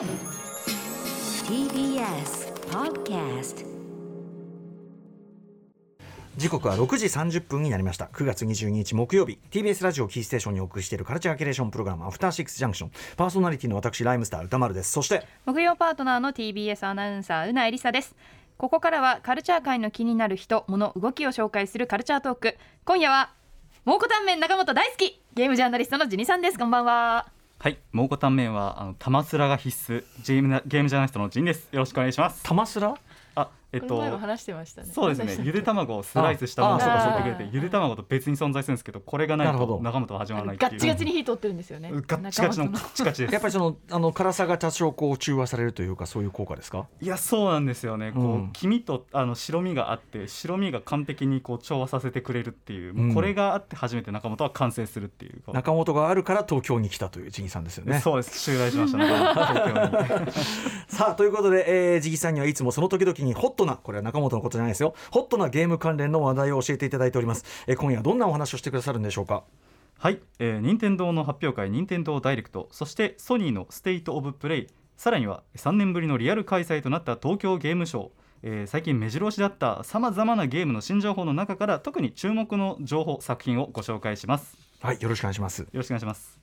TBS Podcast 時刻は6時30分になりました。9月22日木曜日。TBS ラジオキーステーションにお送りしているカルチャーキュレーションプログラムアフターシックスジャンクションパーソナリティの私ライムスター歌丸です。そして木曜パートナーの TBS アナウンサーうなえりさです。ここからはカルチャー界の気になる人物動きを紹介するカルチャートーク。今夜は蒙古タンメン中本大好きゲームジャーナリストのジニさんです。こんばんは。はい、蒙古タンメンはあの玉すらが必須ゲームなゲームジャーナリストのジンです。よろしくお願いします。玉すらあ、えっこの前もと。話してましたねそうですね。ゆで卵をスライスしたものをああ教えてくれて、ゆで卵と別に存在するんですけど、これがないなるほどと中本は始まらないっていう。ガッチガチに火通ってるんですよねガッチガチのカッチカチです。やっぱりそのあの辛さが多少こう中和されるというかそういう効果ですか？いやそうなんですよね。こう、うん黄身とあの白身があって、白身が完璧にこう調和させてくれるっていう、うんもうこれがあって初めて中本は完成するっていう。こう中本があるから東京に来たというジギさんですよねそうです。襲来しましたね。東京に。さあということで、えー、ジニさんにはいつもその時々にホットなこれは中本のことじゃないですよ。ホットなゲーム関連の話題を教えていただいております、えー、今夜どんなお話をしてくださるんでしょうか？はい、えー、任天堂の発表会任天堂ダイレクト。そしてソニーのステイトオブプレイ。さらには3年ぶりのリアル開催となった東京ゲームショウ、えー最近目白押しだったさまざまなゲームの新情報の中から特に注目の情報作品をご紹介します。はいよろしくお願いします。よろしくお願いします.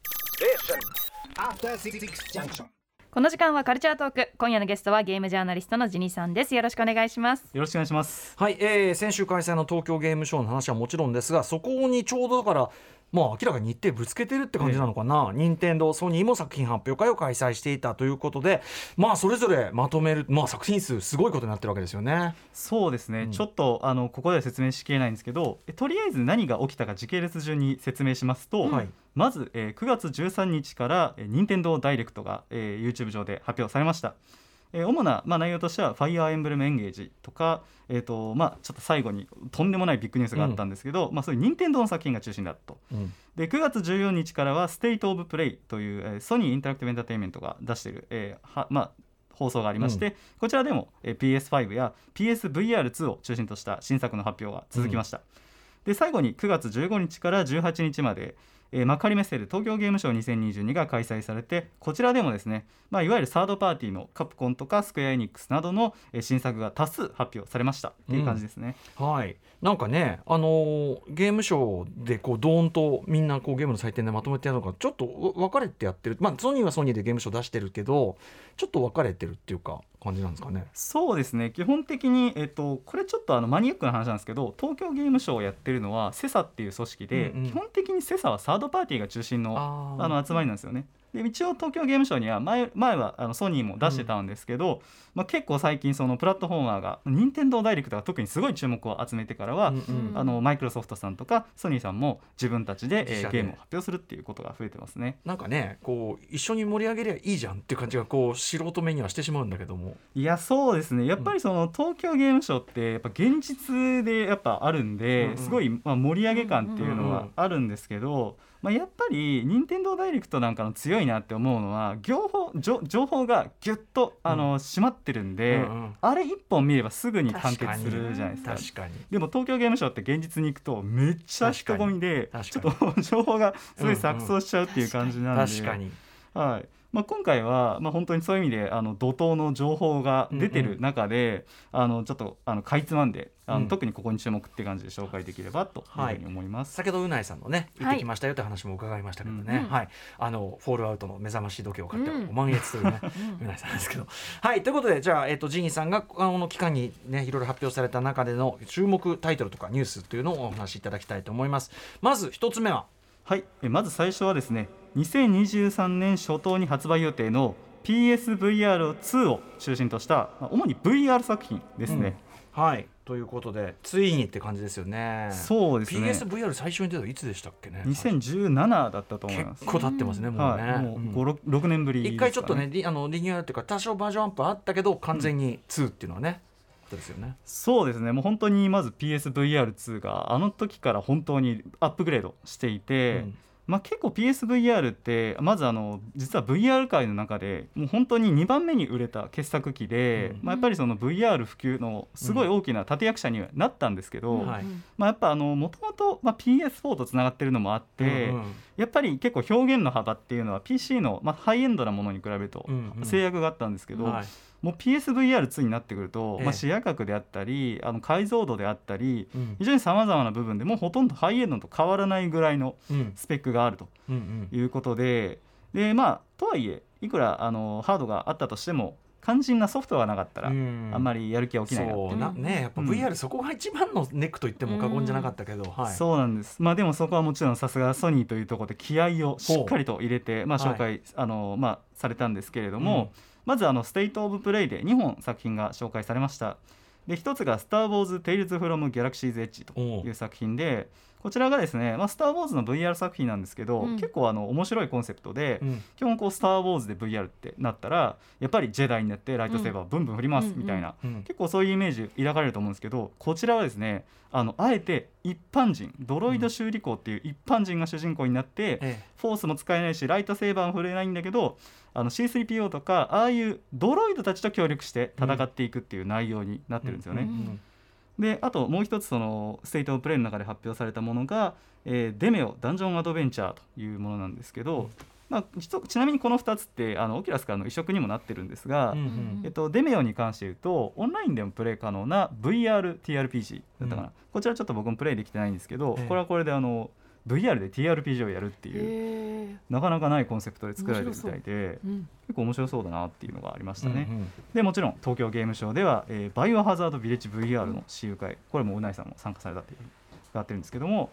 この時間はカルチャートーク。今夜のゲストはゲームジャーナリストのジニさんです。よろしくお願いします。よろしくお願いします。はい、えー、先週開催の東京ゲームショウの話はもちろんですがそこにちょうどだからまあ明らかに日程ぶつけてるって感じなのかな、任天堂ソニーも作品発表会を開催していたということでまあそれぞれまとめる、まあ、作品数すごいことになってるわけですよね。そうですね、うん。ちょっとあのここでは説明しきれないんですけどえとりあえず何が起きたか時系列順に説明しますと、はい。まず、えー9月13日から、えー、任天堂ダイレクトが、えー YouTube 上で発表されました。えー主な、まあ、内容としては「ファイアーエンブレムエンゲージ」とか、えーとまあ、ちょっと最後にとんでもないビッグニュースがあったんですけど、まあ、そういう任天堂の作品が中心だと。うん。で9月14日からは「ステイト・オブ・プレイ」という、えーソニーインタラクティブエンターテインメントが出している、えーはまあ、放送がありまして、こちらでも、えー PS5 や PSVR2 を中心とした新作の発表が続きました、で最後に9月15日から18日まで、えー幕張メッセで東京ゲームショウ2022が開催されてこちらでもですね、まあ、いわゆるサードパーティーのカプコンとかスクエア・エニックスなどの、えー新作が多数発表されましたっていう感じですね、はい、なんかね、あのーゲームショーでこうドーンとみんなこうゲームの祭典でまとめてやるのがちょっと分かれてやってる、まあ、ソニーはソニーでゲームショー出してるけどちょっと分かれてるっていうか感じなんですかね。そうですね。基本的に、えっと、これちょっとあのマニアックな話なんですけど東京ゲームショウをやってるのはセサっていう組織で、うんうん。基本的にセサはサードパーティーが中心のあの集まりなんですよね。で一応東京ゲームショウには前前はあのソニーも出してたんですけど、まあ、結構最近そのプラットフォーマーが任天堂ダイレクトが特にすごい注目を集めてからは、うんうん。あのマイクロソフトさんとかソニーさんも自分たちで、えーゲームを発表するっていうことが増えてますね。なんかねこう一緒に盛り上げりゃいいじゃんっていう感じがこう素人目にはしてしまうんだけども。いやそうですね。やっぱりその東京ゲームショウってやっぱ現実でやっぱあるんで、うんうん。すごいまあ盛り上げ感っていうのうんうんはあるんですけど、まあ、やっぱり任天堂ダイレクトなんかの強いなって思うのは情報情情報がギュッとあの、締まってるんで、うんうん。あれ一本見ればすぐに完結するじゃないですか。確かに。でも東京ゲームショウって現実に行くとめっちゃ人混みでちょっと情報がすごい錯綜しちゃうっていう感じなんで、確かに。はいまあ、今回は、まあ、本当にそういう意味であの怒涛の情報が出てる中で、あのちょっとあのかいつまんであの、うん。特にここに注目って感じで紹介できればというふうに思います。先ほどうないさんのね行ってきましたよって話も伺いましたけどね、うんはい。あのフォールアウトの目覚まし時計を買って満悦というね、うないさんですけどはい。ということでじゃあ、えっとジニーさんがあの期間にねいろいろ発表された中での注目タイトルとかニュースというのをお話しいただきたいと思います。まず一つ目は。はい、えまず最初はですね2023年初頭に発売予定の PSVR2 を中心とした、まあ主に VR 作品ですね。はい。ということでついにって感じですよね。そうですね。PSVR 最初に出たのいつでしたっけね2017だったと思います。結構経ってますねもうね、はい、もううん5、6 6年ぶり一回ちょっとねリあのリニューアルっていうか多少バージョンアップあったけど完全に2っていうのはね、ことですよね。そうですね。もう本当にまず PSVR2 があの時から本当にアップグレードしていて、うんまあ、結構 PSVR ってまずあの実は VR 界の中でもう本当に2番目に売れた傑作機で、うん。まあ、やっぱりその VR 普及のすごい大きな立役者にはなったんですけど、はい。まあ、やっぱもともと PS4 とつながってるのもあって、うんうん。やっぱり結構表現の幅っていうのは PC の、まあ、ハイエンドなものに比べるとうんうん。制約があったんですけど、はいもう PSVR2 になってくると、ええ。まあ、視野角であったりあの解像度であったりうん。非常にさまざまな部分でもうほとんどハイエンドと変わらないぐらいのうん。スペックがあるとうんうん。いうことででまあとはいえいくらあのハードがあったとしても肝心なソフトがなかったら、うん。あんまりやる気は起きないなそうなねやっぱうん。VR そこが一番のネックと言っても過言じゃなかったけど、はい、そうなんです、まあ、でもそこはもちろんさすがソニーというところで気合をしっかりと入れて、まあ、はい。紹介、あのまあ、されたんですけれども、まずあの「ステイト・オブ・プレイ」で2本作品が紹介されました。で一つが「スター・ウォーズ・テイルズ・フロム・ギャラクシーズ・エッジ」という作品でこちらがですね、まあ、スター・ウォーズの VR 作品なんですけど、うん。結構あの面白いコンセプトで、うん。基本こう「スター・ウォーズ」で VR ってなったらやっぱりジェダイになってライトセーバーをブンブン振りますみたいな、うん。結構そういうイメージ抱かれると思うんですけどこちらはですねあのあえて一般人ドロイド修理工っていう一般人が主人公になって、えフォースも使えないしライトセーバーも振れないんだけどあの C3PO とかああいうドロイドたちと協力して戦っていくっていう内容になってるんですよね。えうんであともう一つそのステイト・オブ・プレイの中で発表されたものが、えーデメオダンジョン・アドベンチャーというものなんですけど、まあ、ちなみにこの2つってあのオキュラスからの移植にもなってるんですが、うんうんえっと、デメオに関して言うとオンラインでもプレイ可能な VRTRPG だったかな、うん。こちらちょっと僕もプレイできてないんですけど、ええ。これはこれであの VR で TRPG をやるっていうなかなかないコンセプトで作られてるみたいでう。ん。結構面白そうだなっていうのがありましたね、うんうんでもちろん東京ゲームショウでは、えーバイオハザードビレッジ VR の私有会これもうないさんも参加されたっていう伺ってるんですけども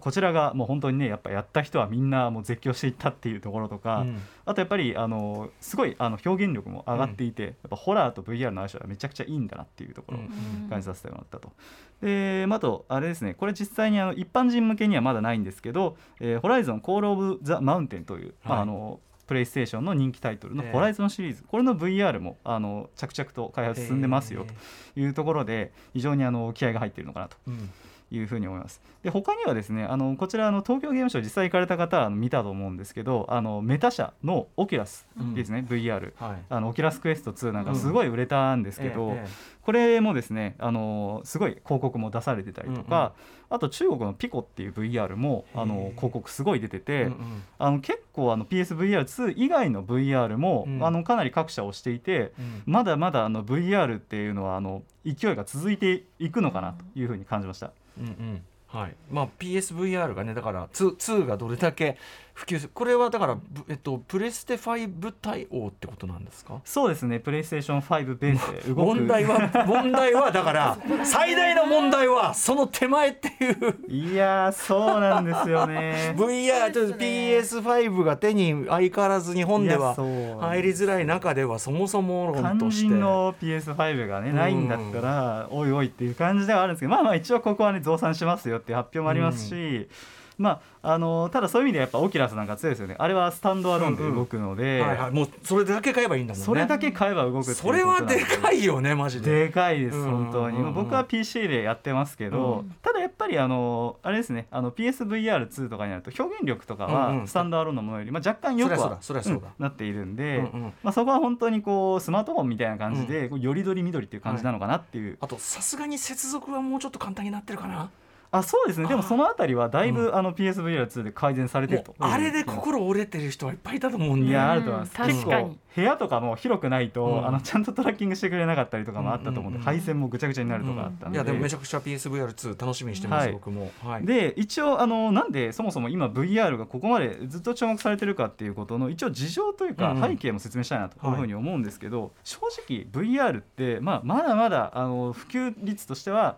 こちらがもう本当にねやっぱやった人はみんなもう絶叫していったっていうところとか、うん。あとやっぱりあのすごいあの表現力も上がっていて、やっぱホラーと VR の相性がめちゃくちゃいいんだなっていうところをうん。感じさせてもらったと。でまああとあれですねこれ実際にあの一般人向けにはまだないんですけど「えーホライゾンコール・オブ・ザ・マウンテン」という、まあはい。あのプレイステーションの人気タイトルの「ええ。ホライゾン」シリーズ、これの VR もあの着々と開発進んでますよというところで非常にあの気合が入っているのかなと。うんいうふうに思います。で他にはですねあのこちらあの東京ゲームショウ実際行かれた方は見たと思うんですけどあのメタ社のオキュラスですね、VR はい。あのオキュラスクエスト2なんかすごい売れたんですけど、ええこれもですねあのすごい広告も出されてたりとか、あと中国のピコっていう VR もあの広告すごい出てえて、うんうん。あの結構あの PSVR2 以外の VR も、うん。あのかなり各社をしていて、うん。まだまだあの VR っていうのはあの勢いが続いていくのかなというふうに感じました。うんうん。はい。まあ、PSVR がねだから 2, 2がどれだけ普及する。これはだから、ぶえっと、プレステ5対応ってことなんですか？そうですね、プレイステーション5ベースで動く。問題は 問題はだから最大の問題はその手前っていう。いやーそうなんですよね。VR ちょっと PS5 が手に相変わらず日本では入りづらい中ではそもそも論と肝して。心の PS5 がねないんだったら、おいおいっていう感じではあるんですけどまあまあ一応ここはね増産しますよっていう発表もありますし、まああのただそういう意味でやっぱオキュラスなんか強いですよね。あれはスタンドアローンで動くので、はいはい、もうそれだけ買えばいいんだもんね。それだけ買えば動くそれはでかいいよねマジで。でかいですうん本当に、うんうん。僕は PC でやってますけど、ただやっぱりあのあれですね。あの PSVR2 とかになると表現力とかうんうん。はスタンドアローンのものより、まあ、若干よくはなっているんで、うんうん。まあ、そこは本当にこうスマートフォンみたいな感じで、こうよりどりみどりっていう感じなのかなっていう、あとさすがに接続はもうちょっと簡単になってるかなあそうですね。でもそのあたりはだいぶ、うあの PSVR2 で改善されてると。あれで心折れてる人はいっぱいいたと思うんでいやあると思います、うん。結構確かに。部屋とかも広くないと、うん。あのちゃんとトラッキングしてくれなかったりとかもあったと思うんで、うんうんうん。配線もぐちゃぐちゃになるとかあったんで、いやでもめちゃくちゃ PSVR2 楽しみにしてます、はい。僕も、はい、で一応あのなんでそもそも今 VR がここまでずっと注目されてるかっていうことの一応事情というか背景も説明したいなとい。うふうに思うんですけど、正正直 VR って、まあ、まだまだあの普及率としては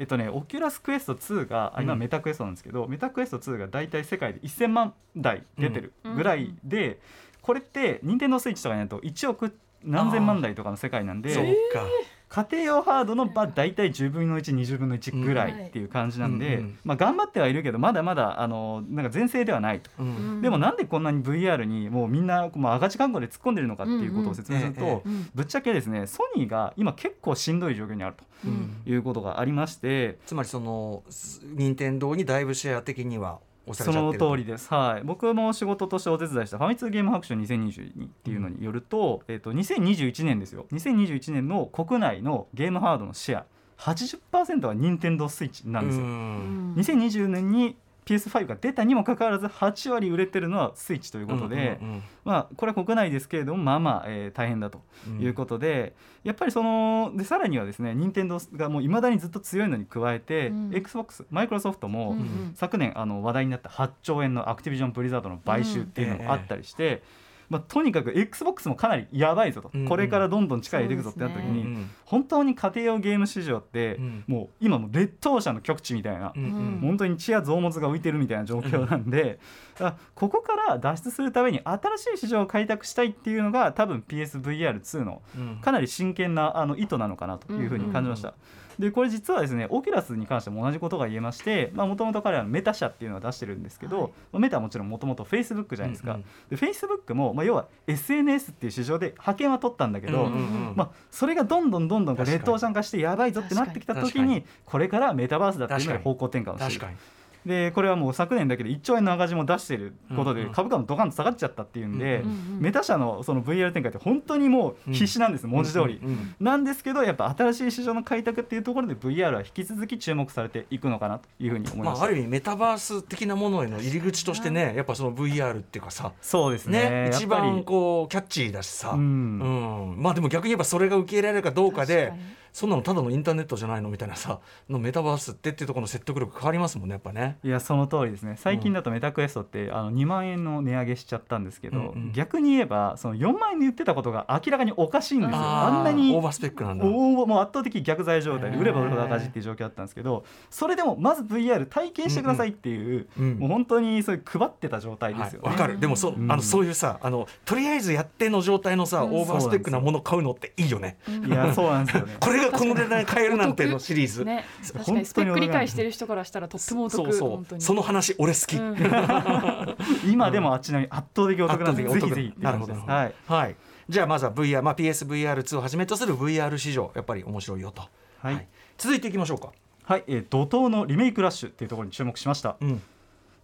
えっとね、オキュラスクエスト2があ今うん。メタクエストなんですけど、メタクエスト2が大体世界で1000万台出てるぐらいで、これって任天堂スイッチとかになると1億何千万台とかの世界なんでそうか、家庭用ハードのまあ大体10分の120分の1ぐらいっていう感じなんで、うんうん。まあ、頑張ってはいるけどまだまだあのなんか全盛ではないと。うん。でもなんでこんなに VR にもうみんなもう赤字覚悟で突っ込んでるのかっていうことを説明すると、うんうん。ぶっちゃけですねソニーが今結構しんどい状況にあるうん。ということがありまして、つまりそのす任天堂にだいぶシェア的にはその通りです、はい、僕も仕事としてお手伝いしたファミ通ゲーム白書2022っていうのによると,、えっと2021年ですよ。2021年の国内のゲームハードのシェア。80%は任天堂スイッチなんですよ。うん。2020年に PS5 が出たにもかかわらず8割売れてるのはスイッチということで、うんうんうんまあ、これは国内ですけれどもまあまあ、えー大変だということで、やっぱりそのでさらにはですね任天堂がもういまだにずっと強いのに加えて、うん。XBOX マイクロソフトも、うんうん。昨年あの話題になった8兆円のアクティビジョン・ブリザードの買収っていうのがあったりして、まあ、とにかく XBOX もかなりやばいぞと、うんうん。これからどんどん力入れていくぞってなった時に、そうですうん本当に家庭用ゲーム市場って、うん。もう今もう劣等者の極地みたいな、うんうん。本当に血や臓物が浮いてるみたいな状況なんで、あここから脱出するために新しい市場を開拓したいっていうのが多分 PSVR2 のうん。かなり真剣なあの意図なのかなというふうに感じました。でこれ実はですねオキュラスに関しても同じことが言えましてもともと彼らのメタ社っていうのを出してるんですけど、はい。まあメタはもちろんもともとフェイスブックじゃないですか、うんうん。でフェイスブックも、まあ、要は SNS っていう市場で覇権は取ったんだけど、うんうんうんまあ、それがどんどんどんどんレッドオーシャン化してやばいぞってなってきた時にに。これからメタバースだっていうの方向転換をしてる。確かにでこれはもう昨年だけで1兆円の赤字も出していることで株価もドカンと下がっちゃったっていうんで、メタ社のその VR 展開って本当にもう必死なんです、文字通り。なんですけどやっぱ新しい市場の開拓っていうところで VR は引き続き注目されていくのかなというふうに思いまあ、ました、ある意味メタバース的なものへの入り口としてねやっぱその VR っていうかさ。そうですね。ね一番こうキャッチーだしさ、うん。うん。まあでも逆に言えばそれが受け入れられるかどうかで確かにそんなのただのインターネットじゃないのみたいなさ のメタバースってっていうところの説得力変わりますもんねやっぱね。いやその通りですね最近だとメタクエストって、あの2万円の値上げしちゃったんですけど、うんうん逆に言えばその4万円で言ってたことが明らかにおかしいんですよああんなにオーバースペックなんだ。おもう圧倒的逆剤状態で売れば売るほど赤字っていう状況だったんですけどそれでもまず VR 体験してくださいっていう、うんうんもう本当にそういう配ってた状態ですよね。はいわかるでもそ,、うんあのそういうさあのとりあえずやっての状態のさ、うんオーバースペックなもの買うのっていいよね。いやそうなんですよね。これがこの値段で買えるなんてのシリーズ。ね確かにスペック理解してる人からしたらとってもお得そうそう本当にその話俺好き。うん 今でもあっちなみに圧倒的お得なんで圧倒的お得ぜひぜひってなるほど。はい。はい。じゃあまずは VR、まあ、PSVR2 をはじめとする VR 市場やっぱり面白いよと。はい続いていきましょうか。はい、えー怒涛のリメイクラッシュっていうところに注目しました。うん。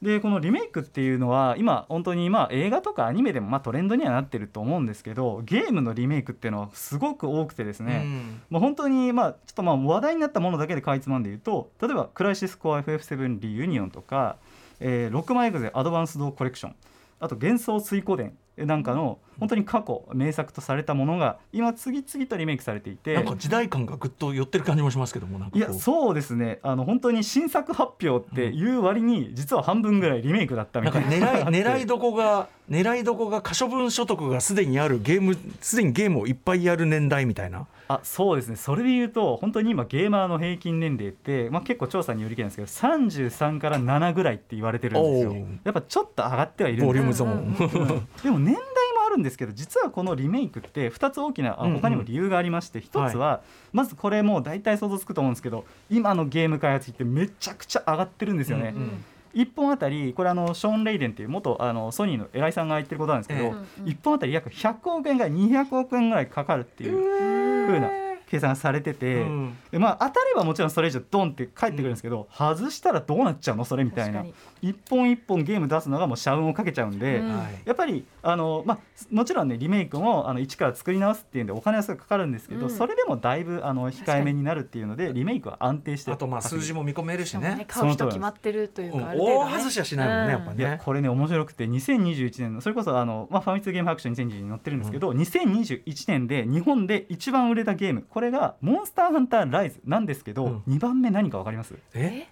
でこのリメイクっていうのは今本当にまあ映画とかアニメでもまあトレンドにはなってると思うんですけどゲームのリメイクっていうのはすごく多くてですね、うん。まあ、本当にまあちょっとまあ話題になったものだけでかいつまんで言うと例えば「クライシスコア FF7 リユニオン」とか「えー、ロックマンエグゼアドバンスドコレクション」あと「幻想水湖伝」なんかの本当に過去名作とされたものが今次々とリメイクされていて。なんか時代感がぐっと寄ってる感じもしますけどもなんかいやそうですね。あの本当に新作発表っていう割に実は半分ぐらいリメイクだったみたいな。狙い 狙いどこが狙いどこが可処分所得がすでにあるゲームすでにゲームをいっぱいやる年代みたいな。あそうですね。それで言うと本当に今ゲーマーの平均年齢って、まあ、結構調査によりきりなんですけど33から7ぐらいって言われてるんですよ。やっぱちょっと上がってはいるんですよ。ボリュームゾーン。でも年代もあるんですけど実はこのリメイクって2つ大きな他にも理由がありまして1つはまずこれもう大体想像つくと思うんですけど今のゲーム開発費ってめちゃくちゃ上がってるんですよね。うんうん1本あたりこれあのショーン・レイデンっていう元あのソニーの偉いさんが言ってることなんですけど、ええうんうん。1本あたり約100億円が200億円ぐらいかかるっていう風な計算がされてて、うん。でまあ、当たればもちろんそれ以上ドンって返ってくるんですけど、外したらどうなっちゃうのそれみたいな。一本一本ゲーム出すのがもう社運をかけちゃうんで。うん。はい。やっぱりあの、まあ、もちろんねリメイクもあの一から作り直すっていうんでお金はすごいかかるんですけど、うん。それでもだいぶあの控えめになるっていうのでリメイクは安定してあとまあ数字も見込めるしね。ね。買う人決まってるといううんかね。大外しはしないもんねやっぱいやね。これね面白くて2021年のそれこそあの、まあ、ファミ通ゲーム白書2020に載ってるんですけど、2021年で日本で一番売れたゲームこれが「モンスターハンターライズ」なんですけど、うん。2番目何か分かります？え？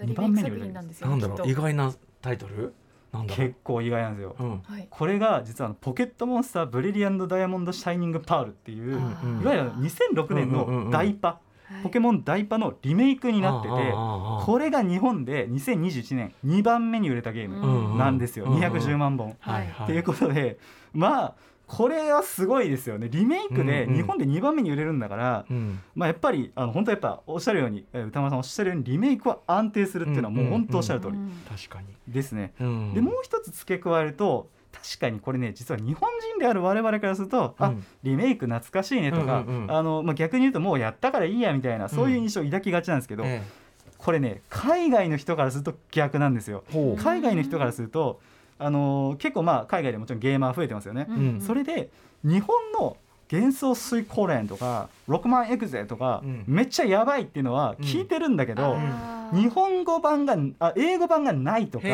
リ二番目になんですよなんだろう意外なタイトル？なんだろう？結。構意外なんですよ。うん。はい。これが実はポケットモンスターブリリアントダイヤモンドシャイニングパールっていう、いわゆる2006年のダイパ、ポケモンダイパのリメイクになっててこれが日本で2021年2番目に売れたゲームなんですよ、うんうん210万本。はいはいっていうことでまあこれはすごいですよね。リメイクでうんうん。日本で2番目に売れるんだから、うん。まあ、やっぱりあの本当やっぱおっしゃるようにえー歌丸さんおっしゃるようにリメイクは安定するっていうのはもう本当おっしゃる通り確かに。ですね。うん。でもう一つ付け加えると確かにこれね実は日本人である我々からすると、あうん。リメイク懐かしいねとか、うんうんうんあのまあ、逆に言うともうやったからいいやみたいなそういう印象を抱きがちなんですけど、えこれね海外の人からすると逆なんですよ。海外の人からするとあのー結構まあ海外でもちろんゲーマー増えてますよね。うん。それで日本の幻想水光連とか6万エクゼとか、うん。めっちゃやばいっていうのは聞いてるんだけど、うん。あ日本語版があ英語版がないとか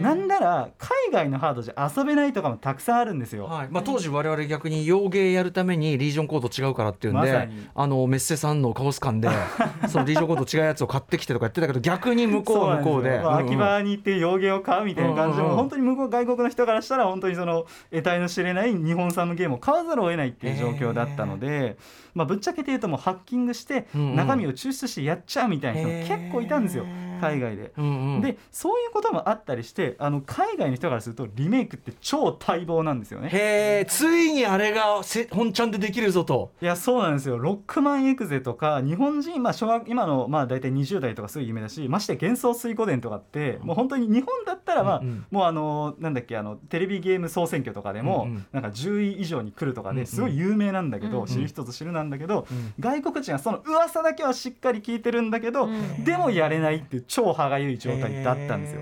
なんなら海外のハードじゃ遊べないとかもたくさんあるんですよ。はい。まあ、当時我々逆に洋芸やるためにリージョンコード違うからっていうんで、まあのメッセさんのカオス館で そのリージョンコード違うやつを買ってきてとかやってたけど逆に向こうは向こうで。まあうんうん。秋葉に行って洋芸を買うみたいな感じで、うんうん本当に向こう外国の人からしたら本当にその得体の知れない日本産のゲームを買わざるを得ないっていう状況だったので、まあ、ぶっちゃけて言うともうハッキングして中身を抽出してやっちゃうみたいな人も結構いたんですよ。海外で。うんうん。でそういうこともあったりしてあの海外の人からするとリメイクって超待望なんですよね。へえついにあれがせ本ちゃんでできるぞと。いやそうなんですよ。ロックマンエクゼとか日本人、まあ、小学今のまあ大体20代とかすごい有名だしまして幻想水湖伝とかってもう本当に日本だったらまあ、うんうん。もうあのなんだっけあのテレビゲーム総選挙とかでも、うんうん。なんか10位以上に来るとかうんうん。ですごい有名なんだけど、うん知る人ぞ知るなんだけど、うん。外国人はその噂だけはしっかり聞いてるんだけど、うん。でもやれないっていう超歯がゆい状態だったんですよ。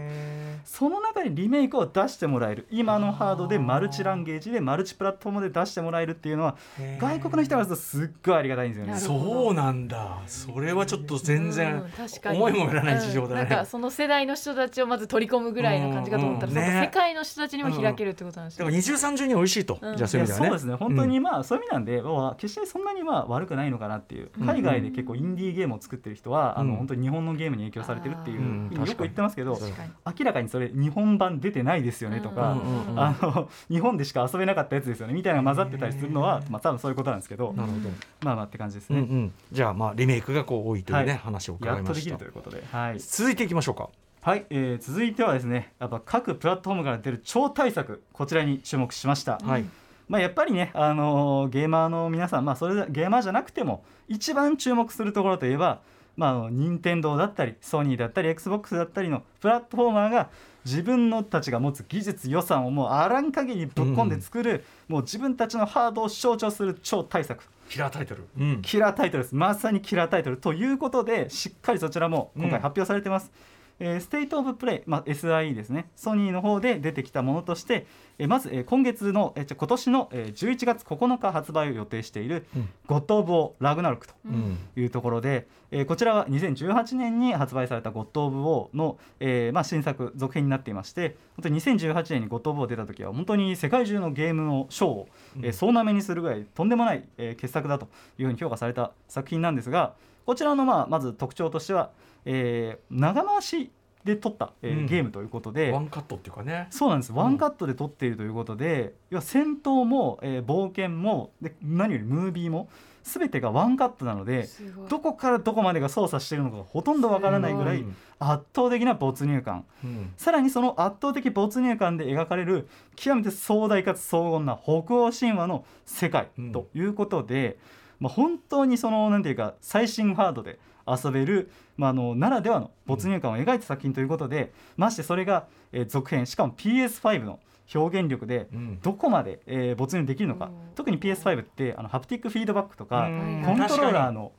へその中にリメイクを出してもらえる。今のハードでマルチランゲージでマルチプラットフォームで出してもらえるっていうのはー。外国の人からするとすっごいありがたいんですよね。そうなんだ。それはちょっと全然思いもよらない事情だね。うんなんかその世代の人たちをまず取り込むぐらいの感じかと思ったら、うんうんね世界の人たちにも開けるってことなんですよ、だから二重三重に美味しいと、うん。じゃあそういう意味ではね。そうですね。本当にまあそういう意味なんで、まあ決してそんなにまあ悪くないのかなっていう。うん海外で結構インディーゲームを作ってる人は、あうん。の本当に日本のゲームに影響されてるっていうよく言ってますけど、明らかにそれ日本版出てないですよねとか、うんあの日本でしか遊べなかったやつですよねみたいなのが混ざってたりするのは、まあ多分そういうことなんですけど、なるほど、まあまあって感じですね。うんうん、じゃあまあリメイクがこう多いというね、はい。話を伺やっとできいましたるということで、はい、続いていきましょうか。はい、えー続いてはですねやっぱ各プラットフォームから出る超大作こちらに注目しました。はい、まあ、やっぱりね、あのーゲーマーの皆さん、まあ、それでゲーマーじゃなくても一番注目するところといえば、まああの、任天堂だったりソニーだったり XBOX だったりのプラットフォーマーが自分のたちが持つ技術予算をもうあらん限りぶっ込んで作る、もう自分たちのハードを象徴する超大作。キラータイトル、うん、キラータイトルです。まさにキラータイトルということでしっかりそちらも今回発表されてます、えーステイト・オブ・プレイ、まあ、SIE ですね。ソニーの方で出てきたものとして、えーまず、えー今月の、えー今年の、えー11月9日発売を予定しているうん「ゴッド・オブ・オー・ラグナロク」とうん。いうところで、えーこちらは2018年に発売された「ゴッド・オブ・オーの」えーまあ、新作続編になっていまして本当に2018年に「ゴッド・オブ・オー」出た時は本当に世界中のゲームの賞を、えー総なめにするぐらいとんでもない、えー傑作だというふうに評価された作品なんですがこちらの、まあ、まず特徴としては、えー長回しで撮った、えーうん。ゲームということで。ワンカットっていうかね。そうなんです、ワンカットで撮っているということで、要は戦闘も、えー冒険もで何よりムービーも全てがワンカットなのですごい。どこからどこまでが操作しているのかがほとんどわからないぐらいうん。圧倒的な没入感。うん。さらにその圧倒的没入感で描かれる極めて壮大かつ荘厳な北欧神話の世界うん。ということで、まあ、本当にそのなんていうか最新ハードで遊べる、まあ、あのならではの没入感を描いた作品ということで、ましてそれが、えー続編しかも PS5 の表現力でうん。どこまで、えー没入できるのか、うん。特に PS5 ってあのハプティックフィードバックとか、うん。コントローラーの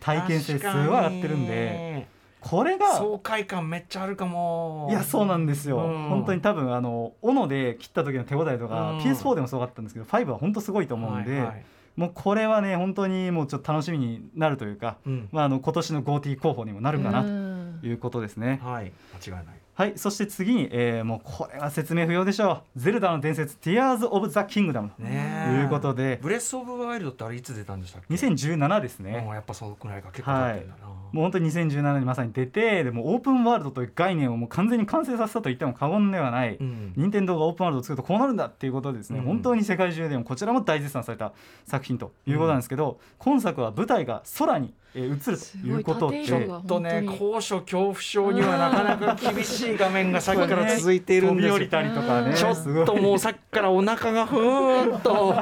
体験性すごい上がってるんでこれが爽快感めっちゃあるかも。いやそうなんですよ、うん。本当に多分あの斧で切った時の手応えとか、うん。PS4 でもすごかったんですけど5は本当すごいと思うんで、はいはいもうこれはね本当にもうちょっと楽しみになるというか、うん。まあ、あの今年の GOTY 候補にもなるかなうん。ということですね。はい。間違いないはいそして次に、えーもうこれは説明不要でしょう「ゼルダの伝説 Tears of the Kingdom」とねえ。いうことで。ブレス・オブ・ワイルドってあれいつ出たんでしたっけ？2017ですね。もうやっぱそのくらいが結構経ってんだな、もう本当に2017年にまさに出てでもオープンワールドという概念をもう完全に完成させたと言っても過言ではない、うん。任天堂がオープンワールドを作るとこうなるんだっていうことでですね、うん。本当に世界中でもこちらも大絶賛された作品ということなんですけど、今作は舞台が空に、えー映るということで。ちょっとね高所恐怖症にはなかなか厳しい画面がさっきから続いているんですよ。飛び降りたりとかね。ちょっともうさっきからお腹がふーんと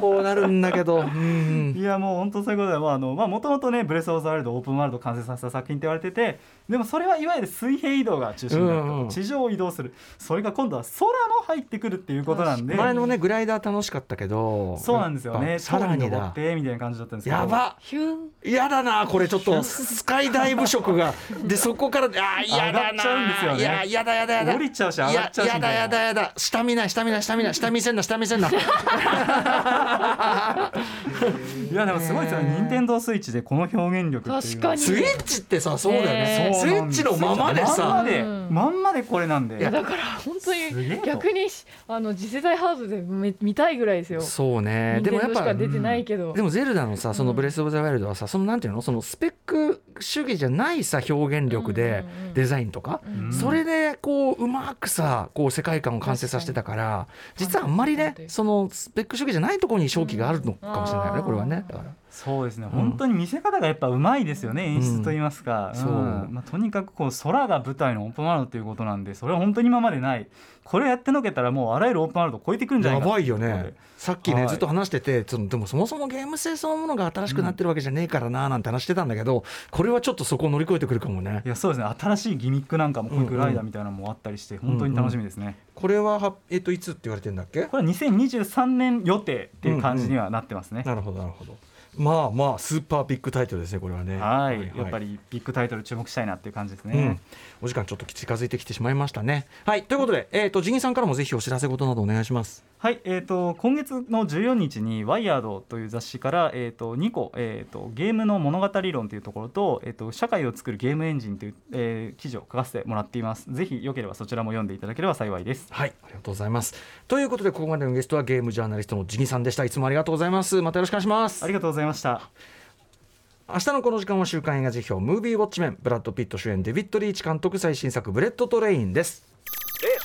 こうなるんだけど、うん。いやもう本当そういうことでまああのまあもともとねブレス・オブ・ザ・ワイルドオープンワールドを完成させた作品って言われててでもそれはいわゆる水平移動が中心だったと、うんうん地上を移動する。それが今度は空も入ってくるっていうことなんで。前のねグライダー楽しかったけど。そうなんですよね。さらに塔登っだてみたいな感じだったんですけど。やばヒュン。やだなこれちょっとスカイダイブ色が。でそこからあーやだ上がっちゃうんですよね。ないややだやだやだ。降りちゃうし上がっちゃうしややだやだやだ。下見ない下見ない下見ない。下見せんな下見せんな。いやでもすごいですよね。任天堂スイッチでこの表現力っていうのは。確かに。スイッチってさそうだよね。ねスイッチのままでまんまさで、うん。まんまでこれなんで。いやだから本当にと。逆にあの次世代ハードでめ見たいぐらいですよ。そうね。でもやっぱか出てないけど。でもゼルダのさそのうん。ブレス・オブ・ザ・ワイルドはさそのなんていうの？そのスペック主義じゃないさ表現力でデザインとか、うん。それでこううまくさこう世界観を完成させてたから実はあんまりねそのスペック主義じゃないところに勝機があるのかもしれないよね、うんこれはね。だからそうですね、ん。本当に見せ方がやっぱうまいですよね演出といいますか、う。ん。そうまあ、とにかくこう空が舞台のオープンワールドということなんでそれは本当に今までない。これやってのけたらもうあらゆるオープンワールドを超えてくるんじゃないか。やばいよね。さっきね、はい。ずっと話しててそのでもそもそもゲーム性そのものが新しくなってるわけじゃねえからななんて話してたんだけどこれはちょっとそこを乗り越えてくるかもね。いやそうですね。新しいギミックなんかもこういうグライダーみたいなのもあったりして本当に楽しみですね、これははえっといつって言われてんだっけ？これは2023年予定っていう感じにはなってますね、なるほどなるほどまあまあスーパービッグタイトルですねこれはねはい、やっぱりビッグタイトル注目したいなっていう感じですね、うん、お時間ちょっと近づいてきてしまいましたね。はいということで、えー、とジギンさんからもぜひお知らせ事などお願いします。はい、えー、と今月の14日に「ワイヤードという雑誌から、えー、と2個、えーと、ゲームの物語論というところと,、えー、と社会を作るゲームエンジンという、えー記事を書かせてもらっています。ぜひよければそちらも読んでいただければ幸いです。はいありがとうございます。ということでここまでのゲストはゲームジャーナリストのジニさんでした。いつもありがとうございます。またよろしくお願いしますあ。りがとうございました。明日のこの時間は週刊映画時評ムービーウォッチメンブラッド・ピット主演デビッド・リーチ監督最新作ブレット・トレインです。えっ